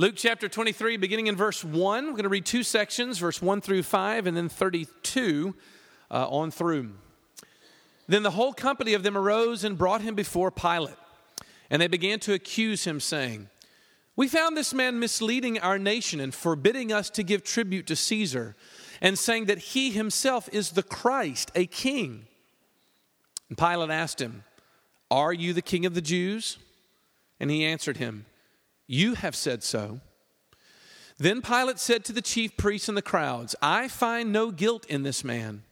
Luke chapter 23, beginning in verse 1. We're going to read two sections, verse 1 through 5, and then 32 uh, on through. Then the whole company of them arose and brought him before Pilate. And they began to accuse him, saying, We found this man misleading our nation and forbidding us to give tribute to Caesar, and saying that he himself is the Christ, a king. And Pilate asked him, Are you the king of the Jews? And he answered him, You have said so. Then Pilate said to the chief priests and the crowds, I find no guilt in this man.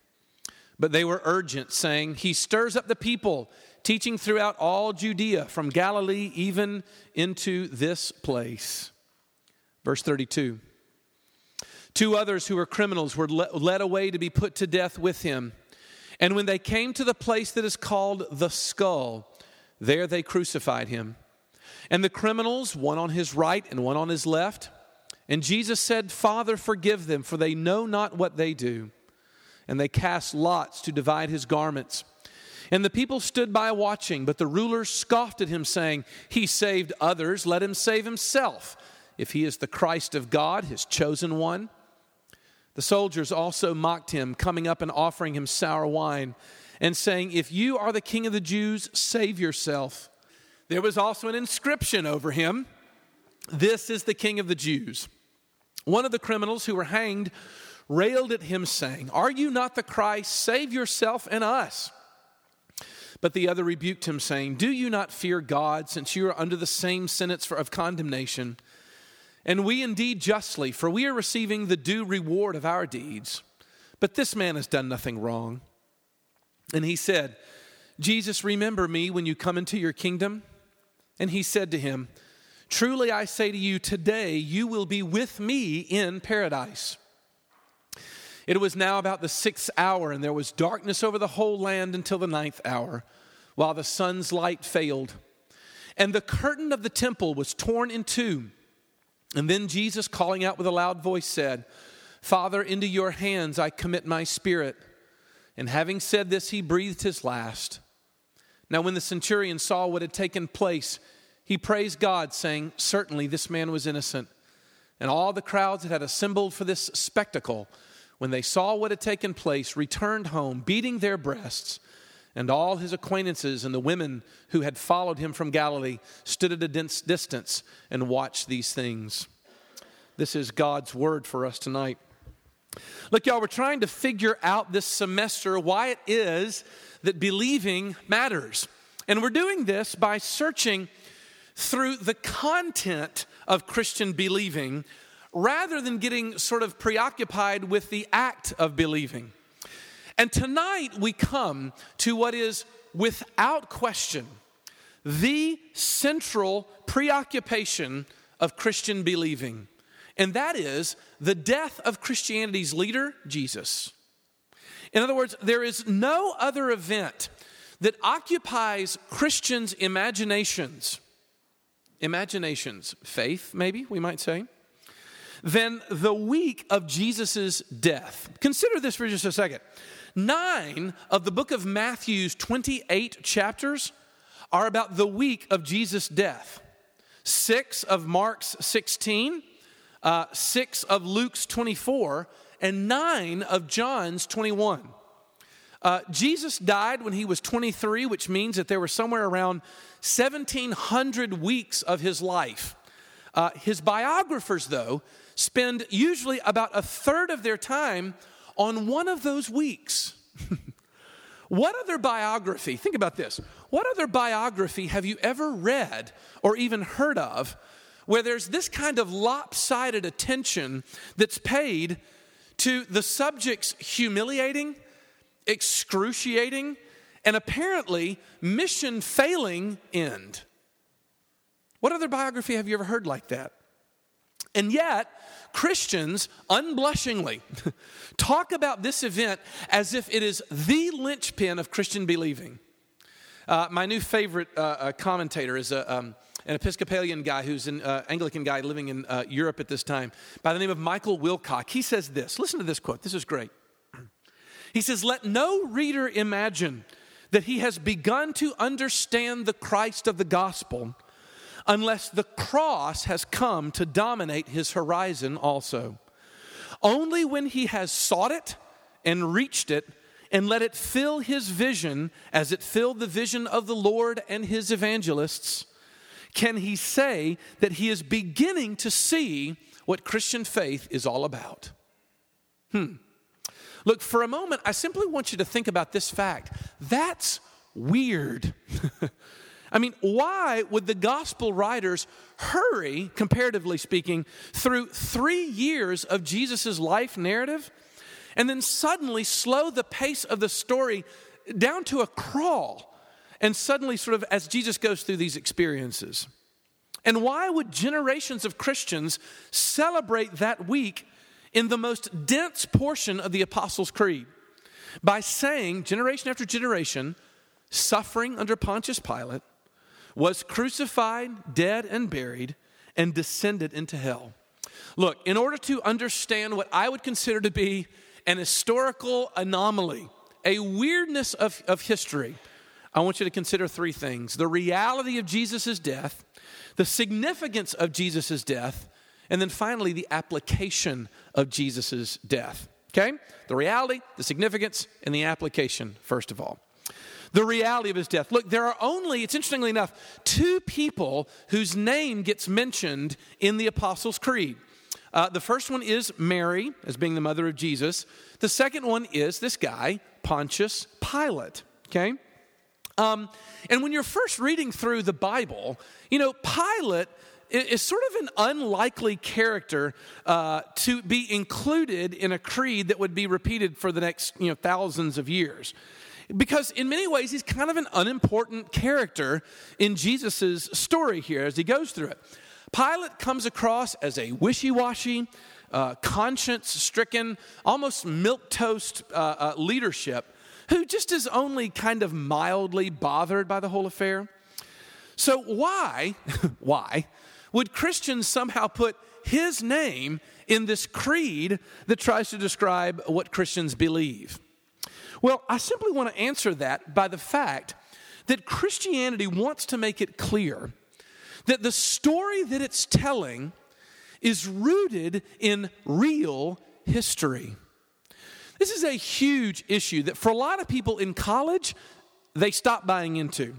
But they were urgent, saying, He stirs up the people teaching throughout all Judea, from Galilee even into this place. Verse 32. Two others who were criminals were led away to be put to death with him. And when they came to the place that is called the skull, there they crucified him. And the criminals, one on his right and one on his left. And Jesus said, Father, forgive them, for they know not what they do. And they cast lots to divide his garments. And the people stood by watching, but the rulers scoffed at him, saying, He saved others, let him save himself, if he is the Christ of God, his chosen one. The soldiers also mocked him, coming up and offering him sour wine, and saying, If you are the king of the Jews, save yourself. There was also an inscription over him This is the king of the Jews. One of the criminals who were hanged railed at him, saying, Are you not the Christ? Save yourself and us. But the other rebuked him, saying, Do you not fear God, since you are under the same sentence for, of condemnation? And we indeed justly, for we are receiving the due reward of our deeds. But this man has done nothing wrong. And he said, Jesus, remember me when you come into your kingdom. And he said to him, Truly I say to you, today you will be with me in paradise. It was now about the sixth hour, and there was darkness over the whole land until the ninth hour, while the sun's light failed. And the curtain of the temple was torn in two. And then Jesus, calling out with a loud voice, said, Father, into your hands I commit my spirit. And having said this, he breathed his last. Now, when the centurion saw what had taken place, he praised God, saying, Certainly this man was innocent. And all the crowds that had assembled for this spectacle when they saw what had taken place, returned home, beating their breasts. And all his acquaintances and the women who had followed him from Galilee stood at a distance and watched these things. This is God's word for us tonight. Look, y'all, we're trying to figure out this semester why it is that believing matters. And we're doing this by searching through the content of Christian believing rather than getting sort of preoccupied with the act of believing. And tonight we come to what is without question the central preoccupation of Christian believing, and that is the death of Christianity's leader, Jesus. In other words, there is no other event that occupies Christians' imaginations, imaginations, faith, maybe we might say, than the week of Jesus' death. Consider this for just a second. Nine of the book of Matthew's 28 chapters are about the week of Jesus' death. Six of Mark's 16, uh, six of Luke's 24, and nine of John's 21. Uh, Jesus died when he was 23, which means that there were somewhere around 1,700 weeks of his life. Uh, his biographers, though, spend usually about a third of their time on one of those weeks. what other biography, think about this, what other biography have you ever read or even heard of where there's this kind of lopsided attention that's paid to the subject's humiliating, excruciating, and apparently mission failing end? What other biography have you ever heard like that? And yet, Christians unblushingly talk about this event as if it is the linchpin of Christian believing. Uh, my new favorite uh, uh, commentator is a, um, an Episcopalian guy who's an uh, Anglican guy living in uh, Europe at this time by the name of Michael Wilcock. He says this listen to this quote, this is great. He says, Let no reader imagine that he has begun to understand the Christ of the gospel unless the cross has come to dominate his horizon also. Only when he has sought it and reached it and let it fill his vision as it filled the vision of the Lord and his evangelists can he say that he is beginning to see what Christian faith is all about. Hmm. Look, for a moment, I simply want you to think about this fact. That's weird. I mean, why would the gospel writers hurry, comparatively speaking, through three years of Jesus' life narrative and then suddenly slow the pace of the story down to a crawl? And suddenly, sort of, as Jesus goes through these experiences. And why would generations of Christians celebrate that week in the most dense portion of the Apostles' Creed? By saying, generation after generation, suffering under Pontius Pilate, was crucified, dead, and buried, and descended into hell. Look, in order to understand what I would consider to be an historical anomaly, a weirdness of, of history, I want you to consider three things the reality of Jesus' death, the significance of Jesus' death, and then finally the application of Jesus' death. Okay? The reality, the significance, and the application, first of all the reality of his death. Look, there are only, it's interestingly enough, two people whose name gets mentioned in the Apostles' Creed. Uh, the first one is Mary, as being the mother of Jesus. The second one is this guy, Pontius Pilate. Okay? Um, and when you're first reading through the Bible, you know, Pilate is sort of an unlikely character uh, to be included in a creed that would be repeated for the next you know thousands of years because in many ways he's kind of an unimportant character in Jesus' story here as he goes through it. Pilate comes across as a wishy washy, uh, conscience stricken, almost milk toast uh, uh, leadership who just is only kind of mildly bothered by the whole affair. So, why, why would Christians somehow put his name in this creed that tries to describe what Christians believe? Well, I simply want to answer that by the fact that Christianity wants to make it clear that the story that it's telling is rooted in real history. This is a huge issue that for a lot of people in college, they stop buying into.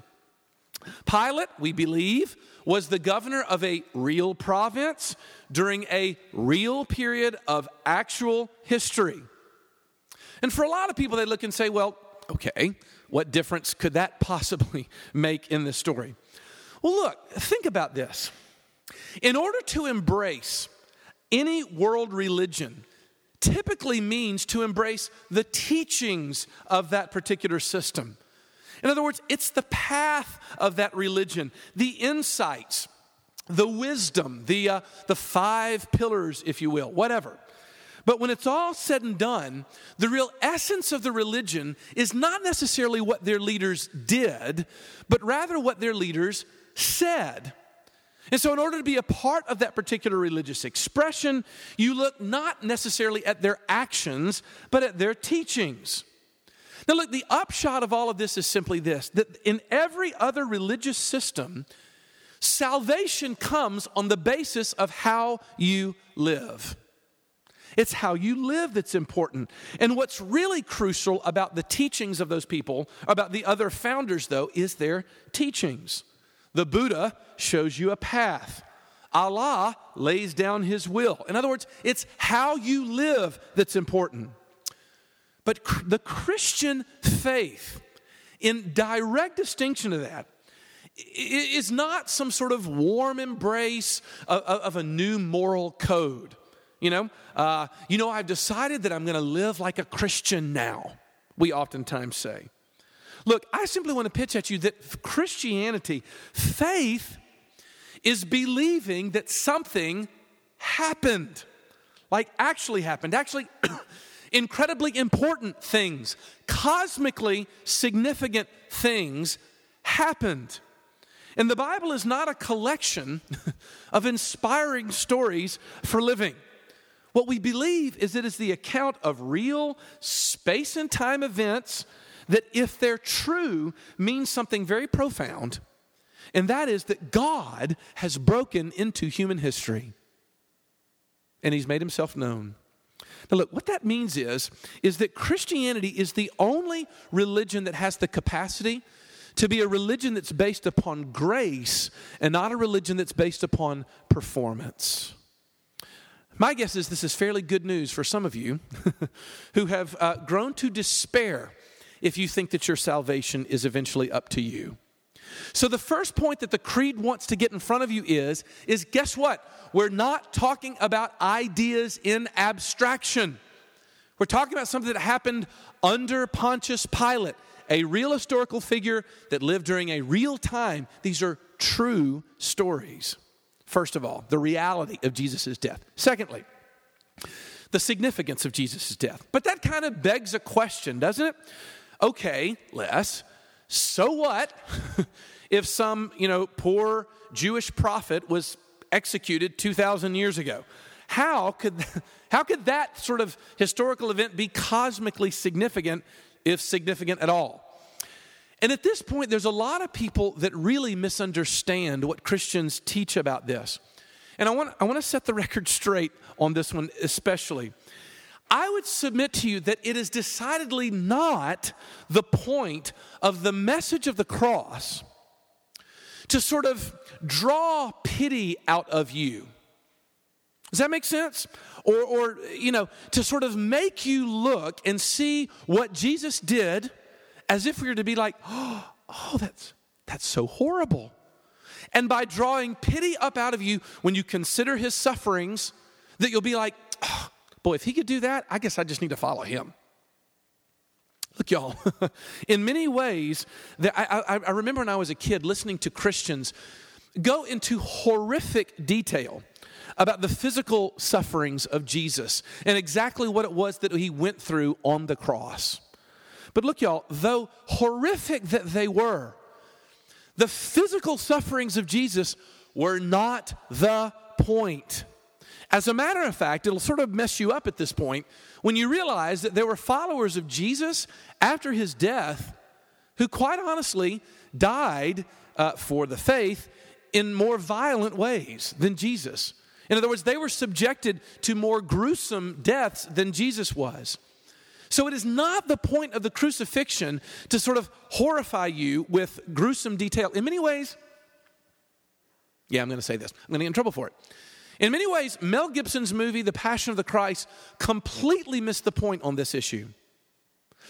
Pilate, we believe, was the governor of a real province during a real period of actual history. And for a lot of people, they look and say, well, okay, what difference could that possibly make in this story? Well, look, think about this. In order to embrace any world religion, typically means to embrace the teachings of that particular system. In other words, it's the path of that religion, the insights, the wisdom, the, uh, the five pillars, if you will, whatever. But when it's all said and done, the real essence of the religion is not necessarily what their leaders did, but rather what their leaders said. And so, in order to be a part of that particular religious expression, you look not necessarily at their actions, but at their teachings. Now, look, the upshot of all of this is simply this that in every other religious system, salvation comes on the basis of how you live. It's how you live that's important. And what's really crucial about the teachings of those people, about the other founders, though, is their teachings. The Buddha shows you a path. Allah lays down his will. In other words, it's how you live that's important. But the Christian faith, in direct distinction to that, is not some sort of warm embrace of, a new moral code. You know, uh, you know, I've decided that I'm going to live like a Christian now. We oftentimes say. Look, I simply want to pitch at you that Christianity, faith, is believing that something happened, like actually happened, actually incredibly important things, cosmically significant things happened. And the Bible is not a collection of inspiring stories for living. What we believe is it is the account of real space and time events that, if they're true, means something very profound and that is that God has broken into human history and he's made himself known. Now look, what that means is is that Christianity is the only religion that has the capacity to be a religion that's based upon grace and not a religion that's based upon performance. My guess is this is fairly good news for some of you who have uh, grown to despair if you think that your salvation is eventually up to you. So the first point that the creed wants to get in front of you is is guess what? We're not talking about ideas in abstraction. We're talking about something that happened under Pontius Pilate, a real historical figure that lived during a real time. These are true stories. First of all, the reality of Jesus' death. Secondly, the significance of Jesus' death. But that kind of begs a question, doesn't it? Okay, Les, so what if some, you know, poor Jewish prophet was executed 2,000 years ago? How could, how could that sort of historical event be cosmically significant, if significant at all? And at this point, there's a lot of people that really misunderstand what Christians teach about this. And I want, I want to set the record straight on this one, especially. I would submit to you that it is decidedly not the point of the message of the cross to sort of draw pity out of you. Does that make sense? Or, or, you know, to sort of make you look and see what Jesus did as if we were to be like, oh, that's, that's so horrible. And by drawing pity up out of you when you consider his sufferings, that you'll be like, oh, boy, if he could do that, I guess I just need to follow him. Look, y'all, in many ways, I, remember when I was a kid listening to Christians go into horrific detail about the physical sufferings of Jesus and exactly what it was that he went through on the cross. But look, y'all, though horrific that they were, the physical sufferings of Jesus were not the point. As a matter of fact, it'll sort of mess you up at this point when you realize that there were followers of Jesus after his death who, quite honestly, died uh, for the faith in more violent ways than Jesus. In other words, they were subjected to more gruesome deaths than Jesus was. So it is not the point of the crucifixion to sort of horrify you with gruesome detail. In many ways, yeah, I'm going to say this. I'm going to get in trouble for it. In many ways, Mel Gibson's movie, The Passion of the Christ, completely missed the point on this issue.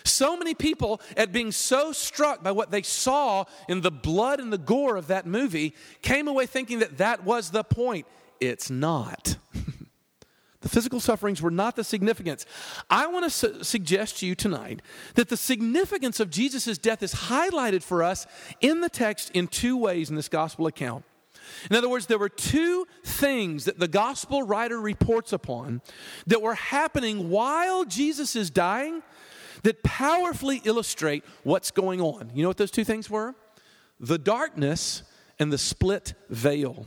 So many people, at being so struck by what they saw in the blood and the gore of that movie, came away thinking that that was the point. It's not. The physical sufferings were not the significance. I want to su- suggest to you tonight that the significance of Jesus' death is highlighted for us in the text in two ways in this gospel account. In other words, there were two things that the gospel writer reports upon that were happening while Jesus is dying that powerfully illustrate what's going on. You know what those two things were? The darkness and the split veil.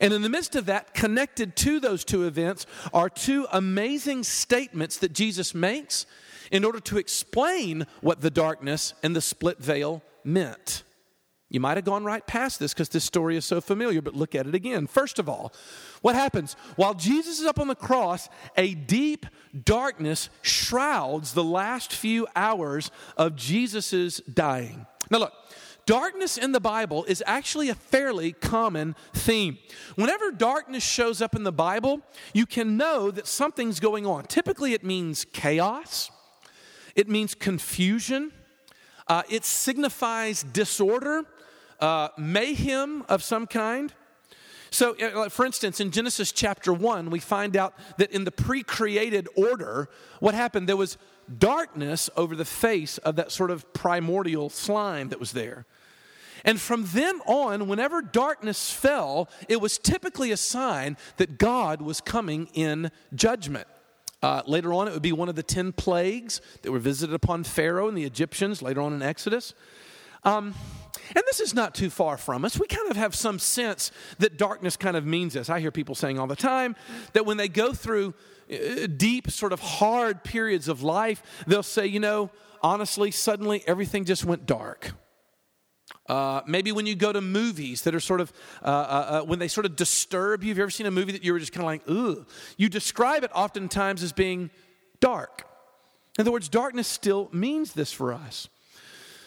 And in the midst of that, connected to those two events, are two amazing statements that Jesus makes in order to explain what the darkness and the split veil meant. You might have gone right past this because this story is so familiar, but look at it again. First of all, what happens? While Jesus is up on the cross, a deep darkness shrouds the last few hours of Jesus' dying. Now, look, Darkness in the Bible is actually a fairly common theme. Whenever darkness shows up in the Bible, you can know that something's going on. Typically, it means chaos, it means confusion, uh, it signifies disorder, uh, mayhem of some kind. So, uh, for instance, in Genesis chapter 1, we find out that in the pre created order, what happened? There was darkness over the face of that sort of primordial slime that was there. And from then on, whenever darkness fell, it was typically a sign that God was coming in judgment. Uh, later on, it would be one of the 10 plagues that were visited upon Pharaoh and the Egyptians later on in Exodus. Um, and this is not too far from us. We kind of have some sense that darkness kind of means this. I hear people saying all the time that when they go through uh, deep, sort of hard periods of life, they'll say, you know, honestly, suddenly everything just went dark. Uh, maybe when you go to movies that are sort of, uh, uh, uh when they sort of disturb you. Have you ever seen a movie that you were just kind of like, ugh? You describe it oftentimes as being dark. In other words, darkness still means this for us.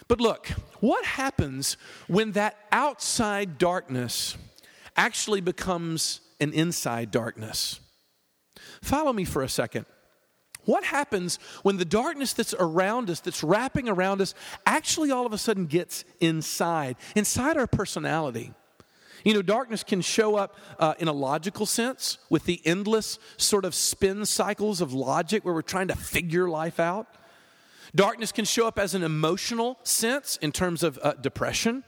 But look, what happens when that outside darkness actually becomes an inside darkness? Follow me for a second. What happens when the darkness that's around us, that's wrapping around us, actually all of a sudden gets inside, inside our personality? You know, darkness can show up uh, in a logical sense with the endless sort of spin cycles of logic where we're trying to figure life out. Darkness can show up as an emotional sense in terms of uh, depression.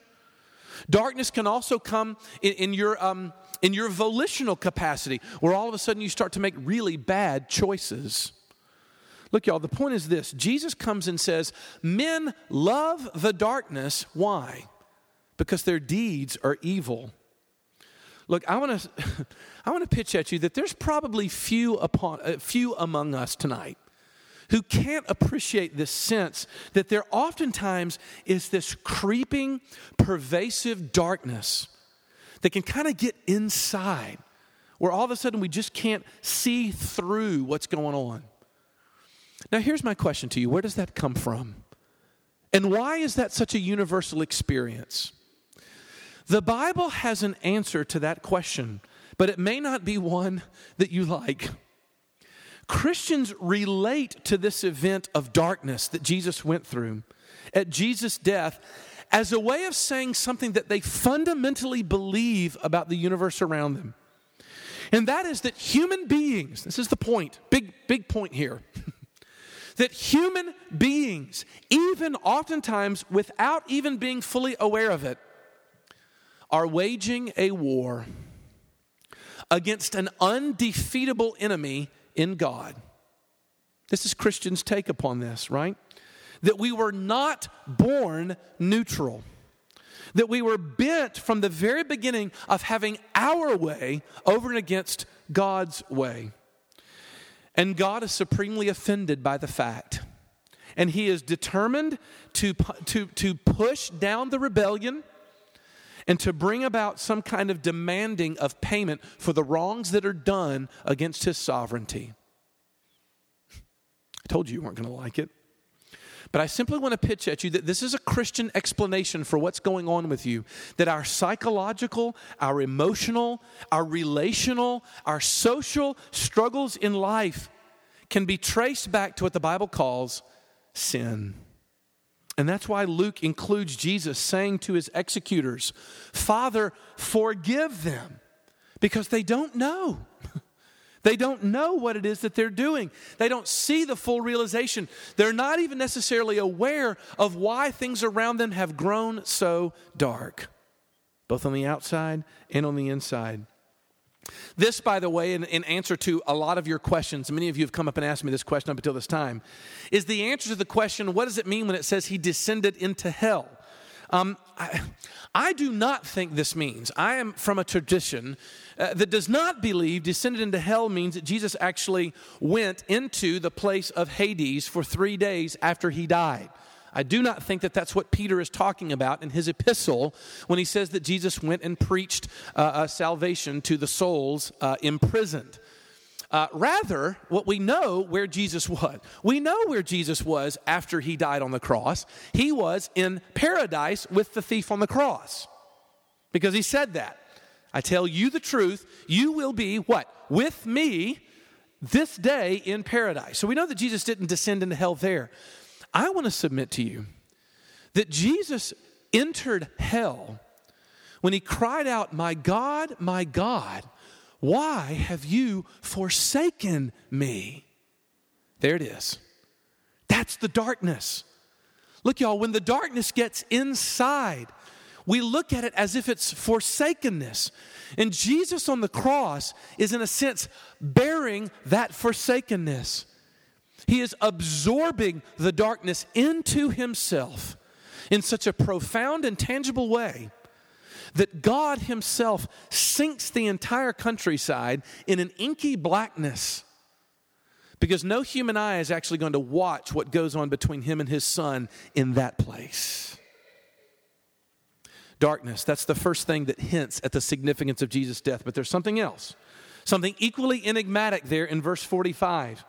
Darkness can also come in, in your, um, in your volitional capacity, where all of a sudden you start to make really bad choices. Look, y'all, the point is this Jesus comes and says, Men love the darkness. Why? Because their deeds are evil. Look, I want to I want to pitch at you that there's probably few upon uh, few among us tonight who can't appreciate this sense that there oftentimes is this creeping, pervasive darkness that can kind of get inside, where all of a sudden we just can't see through what's going on. Now, here's my question to you where does that come from? And why is that such a universal experience? The Bible has an answer to that question, but it may not be one that you like. Christians relate to this event of darkness that Jesus went through at Jesus' death as a way of saying something that they fundamentally believe about the universe around them. And that is that human beings, this is the point, big, big point here. that human beings, even oftentimes without even being fully aware of it, are waging a war against an undefeatable enemy in God. This is Christians' take upon this, right? That we were not born neutral. That we were bent from the very beginning of having our way over and against God's way. And God is supremely offended by the fact. And He is determined to, to, to push down the rebellion and to bring about some kind of demanding of payment for the wrongs that are done against His sovereignty. I told you you weren't going to like it. But I simply want to pitch at you that this is a Christian explanation for what's going on with you. That our psychological, our emotional, our relational, our social struggles in life can be traced back to what the Bible calls sin. And that's why Luke includes Jesus saying to his executors, Father, forgive them, because they don't know. They don't know what it is that they're doing. They don't see the full realization. They're not even necessarily aware of why things around them have grown so dark, both on the outside and on the inside. This, by the way, in, in, answer to a lot of your questions, many of you have come up and asked me this question up until this time, is the answer to the question what does it mean when it says he descended into hell? Um, I, I, do not think this means. I am from a tradition uh, that does not believe descended into hell means that Jesus actually went into the place of Hades for three days after he died. I do not think that that's what Peter is talking about in his epistle when he says that Jesus went and preached uh, uh, salvation to the souls uh, imprisoned. Uh, rather, what we know where Jesus was, we know where Jesus was after he died on the cross. He was in paradise with the thief on the cross because he said that. I tell you the truth, you will be what? With me this day in paradise. So we know that Jesus didn't descend into hell there. I want to submit to you that Jesus entered hell when he cried out, My God, my God, why have you forsaken me? There it is. That's the darkness. Look, y'all, when the darkness gets inside, we look at it as if it's forsakenness. And Jesus on the cross is, in a sense, bearing that forsakenness. He is absorbing the darkness into himself in such a profound and tangible way that God Himself sinks the entire countryside in an inky blackness because no human eye is actually going to watch what goes on between Him and His Son in that place. Darkness. That's the first thing that hints at the significance of Jesus' death. But there's something else, something equally enigmatic there in verse 45.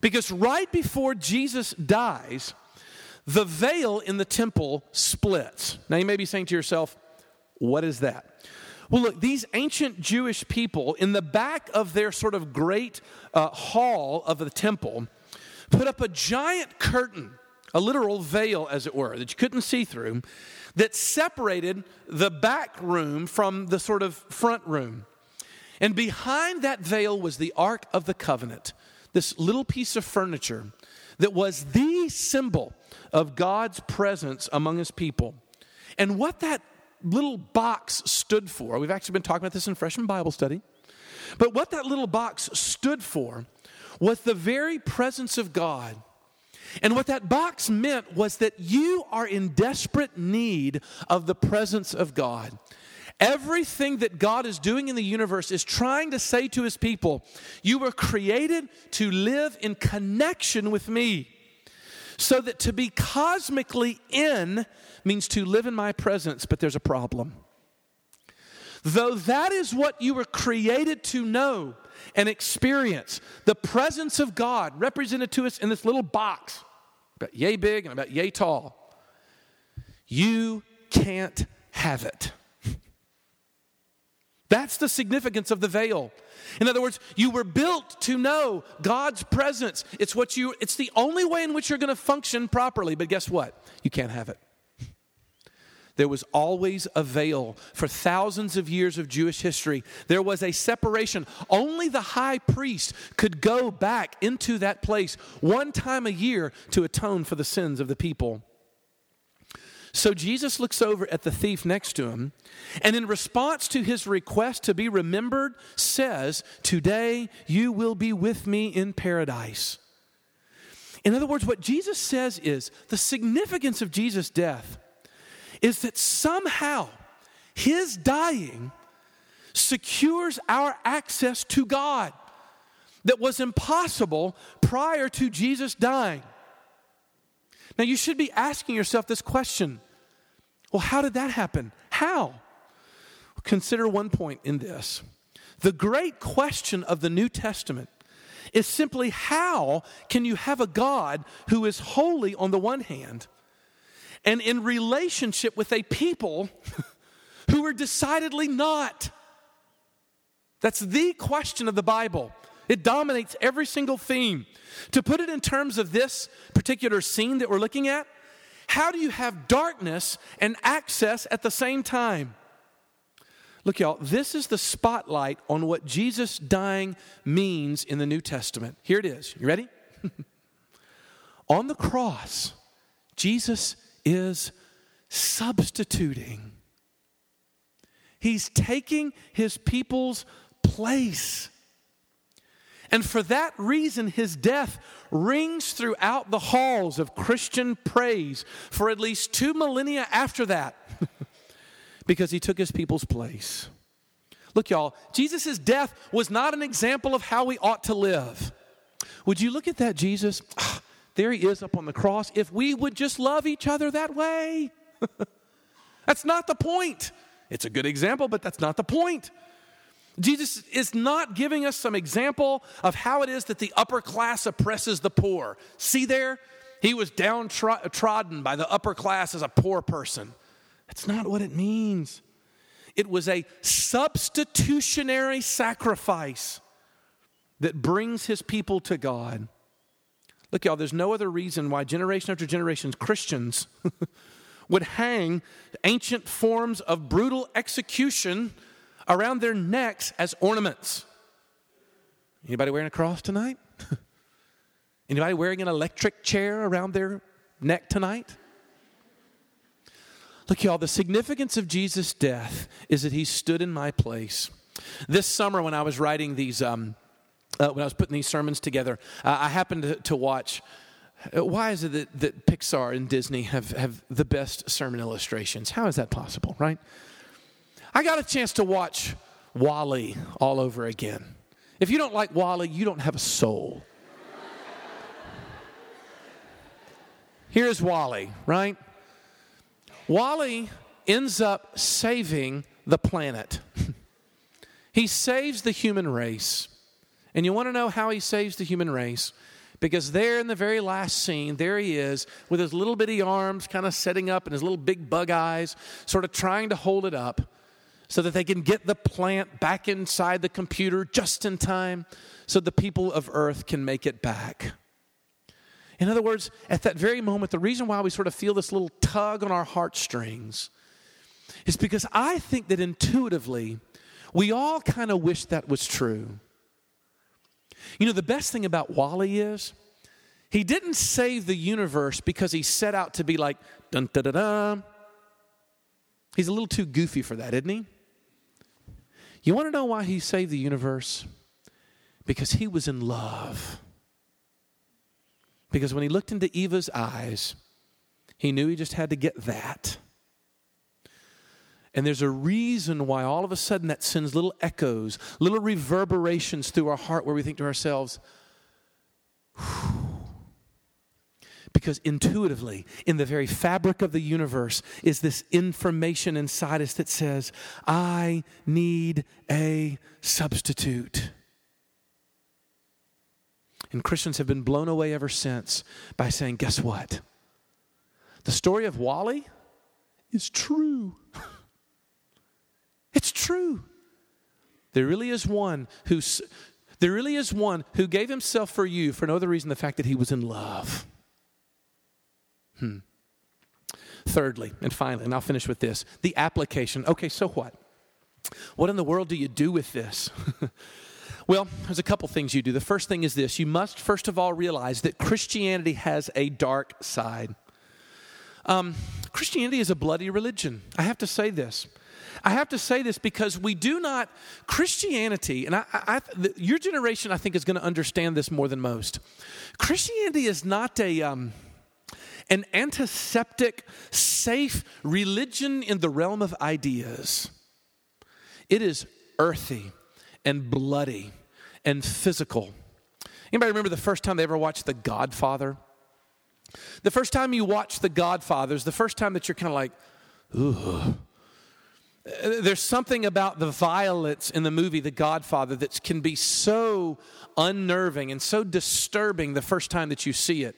Because right before Jesus dies, the veil in the temple splits. Now you may be saying to yourself, what is that? Well, look, these ancient Jewish people, in the back of their sort of great uh, hall of the temple, put up a giant curtain, a literal veil, as it were, that you couldn't see through, that separated the back room from the sort of front room. And behind that veil was the Ark of the Covenant, this little piece of furniture that was the symbol of God's presence among his people. And what that little box stood for, we've actually been talking about this in freshman Bible study, but what that little box stood for was the very presence of God. And what that box meant was that you are in desperate need of the presence of God. Everything that God is doing in the universe is trying to say to his people, You were created to live in connection with me. So that to be cosmically in means to live in my presence, but there's a problem. Though that is what you were created to know and experience, the presence of God represented to us in this little box, about yay big and about yay tall, you can't have it. That's the significance of the veil. In other words, you were built to know God's presence. It's what you it's the only way in which you're going to function properly, but guess what? You can't have it. There was always a veil for thousands of years of Jewish history. There was a separation. Only the high priest could go back into that place one time a year to atone for the sins of the people. So Jesus looks over at the thief next to him, and in response to his request to be remembered, says, Today you will be with me in paradise. In other words, what Jesus says is the significance of Jesus' death is that somehow his dying secures our access to God that was impossible prior to Jesus dying. Now, you should be asking yourself this question well, how did that happen? How? Consider one point in this. The great question of the New Testament is simply how can you have a God who is holy on the one hand and in relationship with a people who are decidedly not? That's the question of the Bible. It dominates every single theme. To put it in terms of this particular scene that we're looking at, how do you have darkness and access at the same time? Look, y'all, this is the spotlight on what Jesus dying means in the New Testament. Here it is. You ready? on the cross, Jesus is substituting, He's taking His people's place. And for that reason, his death rings throughout the halls of Christian praise for at least two millennia after that, because he took his people's place. Look, y'all, Jesus' death was not an example of how we ought to live. Would you look at that, Jesus? Ah, there he is up on the cross. If we would just love each other that way, that's not the point. It's a good example, but that's not the point. Jesus is not giving us some example of how it is that the upper class oppresses the poor. See there? He was downtrodden by the upper class as a poor person. That's not what it means. It was a substitutionary sacrifice that brings his people to God. Look, y'all, there's no other reason why generation after generation Christians would hang ancient forms of brutal execution around their necks as ornaments. Anybody wearing a cross tonight? Anybody wearing an electric chair around their neck tonight? Look, y'all, the significance of Jesus' death is that he stood in my place. This summer, when I was writing these, um, uh, when I was putting these sermons together, uh, I happened to, to watch. Uh, why is it that, that Pixar and Disney have, have the best sermon illustrations? How is that possible, right? I got a chance to watch WALL-E all over again. If you don't like WALL-E, you don't have a soul. Here's WALL-E, right? WALL-E ends up saving the planet. he saves the human race. And you want to know how he saves the human race? Because there in the very last scene, there he is with his little bitty arms kind of setting up and his little big bug eyes, sort of trying to hold it up so that they can get the plant back inside the computer just in time so the people of earth can make it back. In other words, at that very moment, the reason why we sort of feel this little tug on our heartstrings is because I think that intuitively, we all kind of wish that was true. You know, the best thing about WALL-E is he didn't save the universe because he set out to be like, dun da da da. He's a little too goofy for that, isn't he? You want to know why he saved the universe? Because he was in love. Because when he looked into Eva's eyes, he knew he just had to get that. And there's a reason why all of a sudden that sends little echoes, little reverberations through our heart where we think to ourselves, because intuitively, in the very fabric of the universe, is this information inside us that says, I need a substitute. And Christians have been blown away ever since by saying, guess what? The story of WALL-E is true. it's true. There really is one who there really is one who gave himself for you for no other reason than the fact that he was in love. Hmm. Thirdly, and finally, and I'll finish with this the application. Okay, so what? What in the world do you do with this? Well, there's a couple things you do. The first thing is this you must, first of all, realize that Christianity has a dark side. Um, Christianity is a bloody religion. I have to say this. I have to say this because we do not, Christianity, and I, I, the, your generation, I think, is going to understand this more than most. Christianity is not a, um, an antiseptic, safe religion in the realm of ideas. It is earthy and bloody and physical. Anybody remember the first time they ever watched The Godfather? The first time you watch The Godfather is the first time that you're kind of like, ooh. Uh, there's something about the violence in the movie The Godfather that can be so unnerving and so disturbing the first time that you see it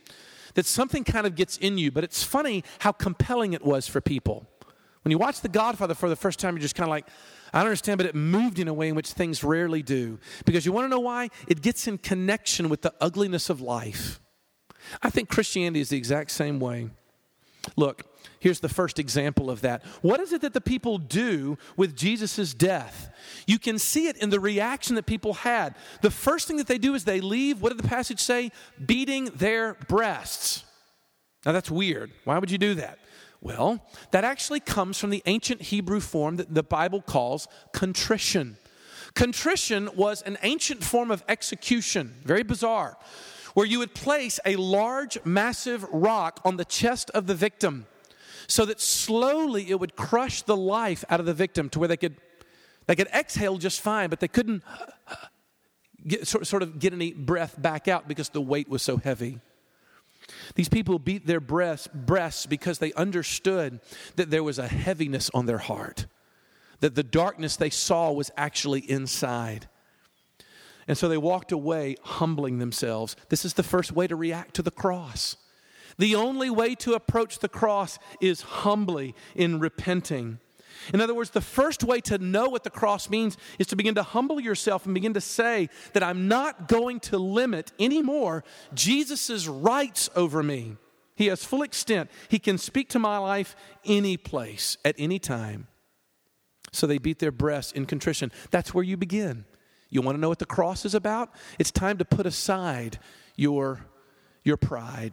that something kind of gets in you. But it's funny how compelling it was for people. When you watch The Godfather for the first time, you're just kind of like, I don't understand, but it moved in a way in which things rarely do. Because you want to know why? It gets in connection with the ugliness of life. I think Christianity is the exact same way. Look, here's the first example of that. What is it that the people do with Jesus' death? You can see it in the reaction that people had. The first thing that they do is they leave, what did the passage say? Beating their breasts. Now that's weird. Why would you do that? Well, that actually comes from the ancient Hebrew form that the Bible calls contrition. Contrition was an ancient form of execution, very bizarre, where you would place a large, massive rock on the chest of the victim so that slowly it would crush the life out of the victim to where they could, they could exhale just fine, but they couldn't get, sort of get any breath back out because the weight was so heavy. These people beat their breasts, breasts because they understood that there was a heaviness on their heart, that the darkness they saw was actually inside. And so they walked away humbling themselves. This is the first way to react to the cross. The only way to approach the cross is humbly in repenting. In other words, the first way to know what the cross means is to begin to humble yourself and begin to say that I'm not going to limit anymore Jesus' rights over me. He has full extent. He can speak to my life any place, at any time. So they beat their breasts in contrition. That's where you begin. You want to know what the cross is about? It's time to put aside your, your pride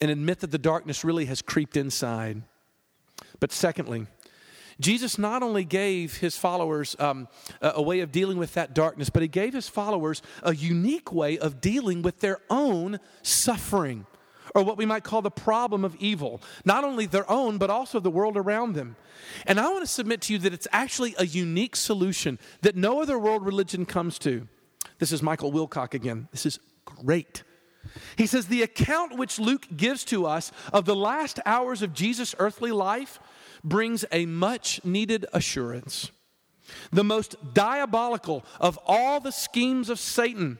and admit that the darkness really has creeped inside. But secondly, Jesus not only gave his followers um, a, a way of dealing with that darkness, but he gave his followers a unique way of dealing with their own suffering, or what we might call the problem of evil. Not only their own, but also the world around them. And I want to submit to you that it's actually a unique solution that no other world religion comes to. This is Michael Wilcock again. This is great. He says, The account which Luke gives to us of the last hours of Jesus' earthly life brings a much needed assurance. The most diabolical of all the schemes of Satan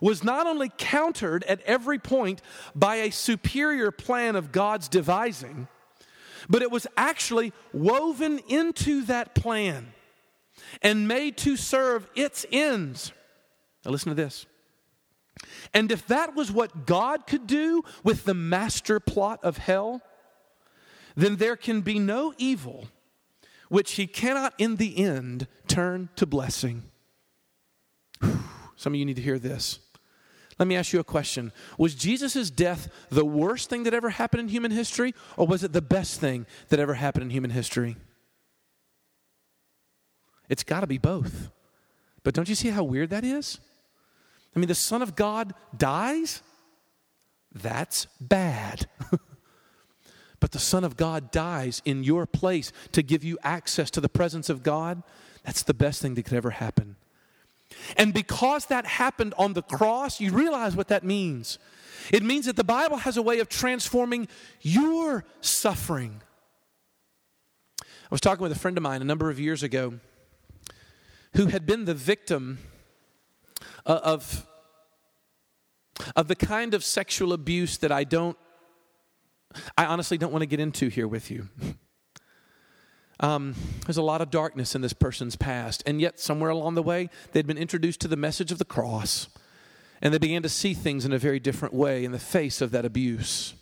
was not only countered at every point by a superior plan of God's devising, but it was actually woven into that plan and made to serve its ends. Now, listen to this. And if that was what God could do with the master plot of hell, then there can be no evil which he cannot in the end turn to blessing. Some of you need to hear this. Let me ask you a question. Was Jesus' death the worst thing that ever happened in human history, or was it the best thing that ever happened in human history? It's got to be both. But don't you see how weird that is? I mean, the Son of God dies? That's bad. but the Son of God dies in your place to give you access to the presence of God. That's the best thing that could ever happen. And because that happened on the cross, you realize what that means. It means that the Bible has a way of transforming your suffering. I was talking with a friend of mine a number of years ago who had been the victim uh, of, of the kind of sexual abuse that I don't, I honestly don't want to get into here with you. Um, there's a lot of darkness in this person's past, and yet somewhere along the way, they'd been introduced to the message of the cross, and they began to see things in a very different way in the face of that abuse.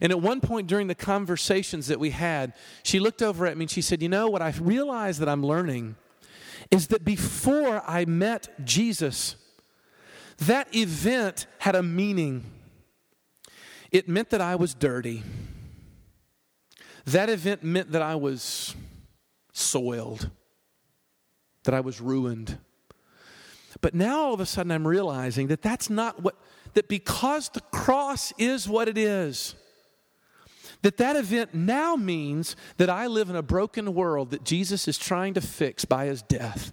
And at one point during the conversations that we had, she looked over at me and she said, You know, what I've realized that I'm learning is that before I met Jesus, that event had a meaning. It meant that I was dirty. That event meant that I was soiled, that I was ruined. But now all of a sudden I'm realizing that that's not what, that because the cross is what it is, that that event now means that I live in a broken world that Jesus is trying to fix by his death.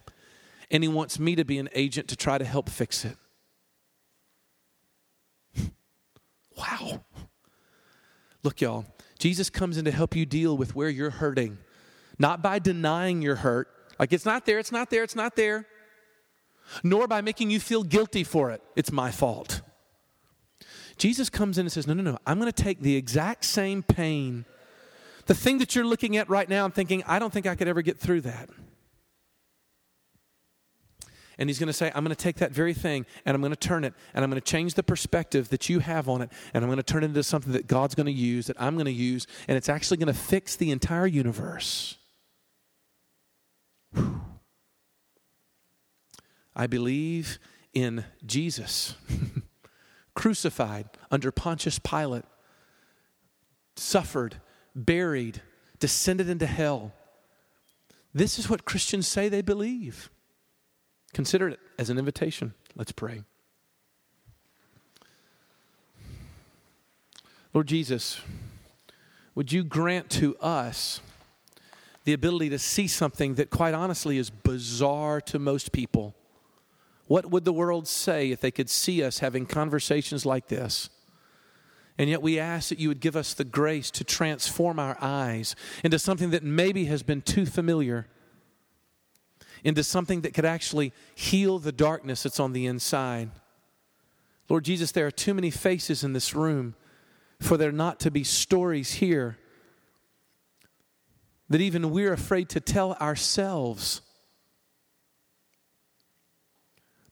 And he wants me to be an agent to try to help fix it. wow. Look, y'all, Jesus comes in to help you deal with where you're hurting, not by denying your hurt, like it's not there, it's not there, it's not there, nor by making you feel guilty for it. It's my fault. Jesus comes in and says, No, no, no, I'm going to take the exact same pain, the thing that you're looking at right now and thinking, I don't think I could ever get through that. And he's going to say, I'm going to take that very thing and I'm going to turn it and I'm going to change the perspective that you have on it and I'm going to turn it into something that God's going to use, that I'm going to use, and it's actually going to fix the entire universe. Whew. I believe in Jesus, crucified under Pontius Pilate, suffered, buried, descended into hell. This is what Christians say they believe. Consider it as an invitation. Let's pray. Lord Jesus, would you grant to us the ability to see something that, quite honestly, is bizarre to most people? What would the world say if they could see us having conversations like this? And yet, we ask that you would give us the grace to transform our eyes into something that maybe has been too familiar into something that could actually heal the darkness that's on the inside. Lord Jesus, there are too many faces in this room for there not to be stories here that even we're afraid to tell ourselves.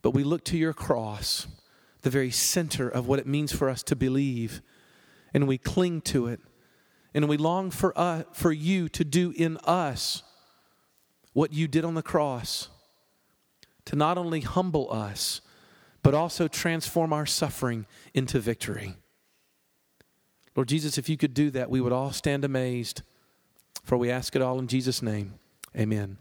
But we look to your cross, the very center of what it means for us to believe, and we cling to it. And we long for, uh, for you to do in us what you did on the cross to not only humble us, but also transform our suffering into victory. Lord Jesus, if you could do that, we would all stand amazed. For we ask it all in Jesus' name. Amen.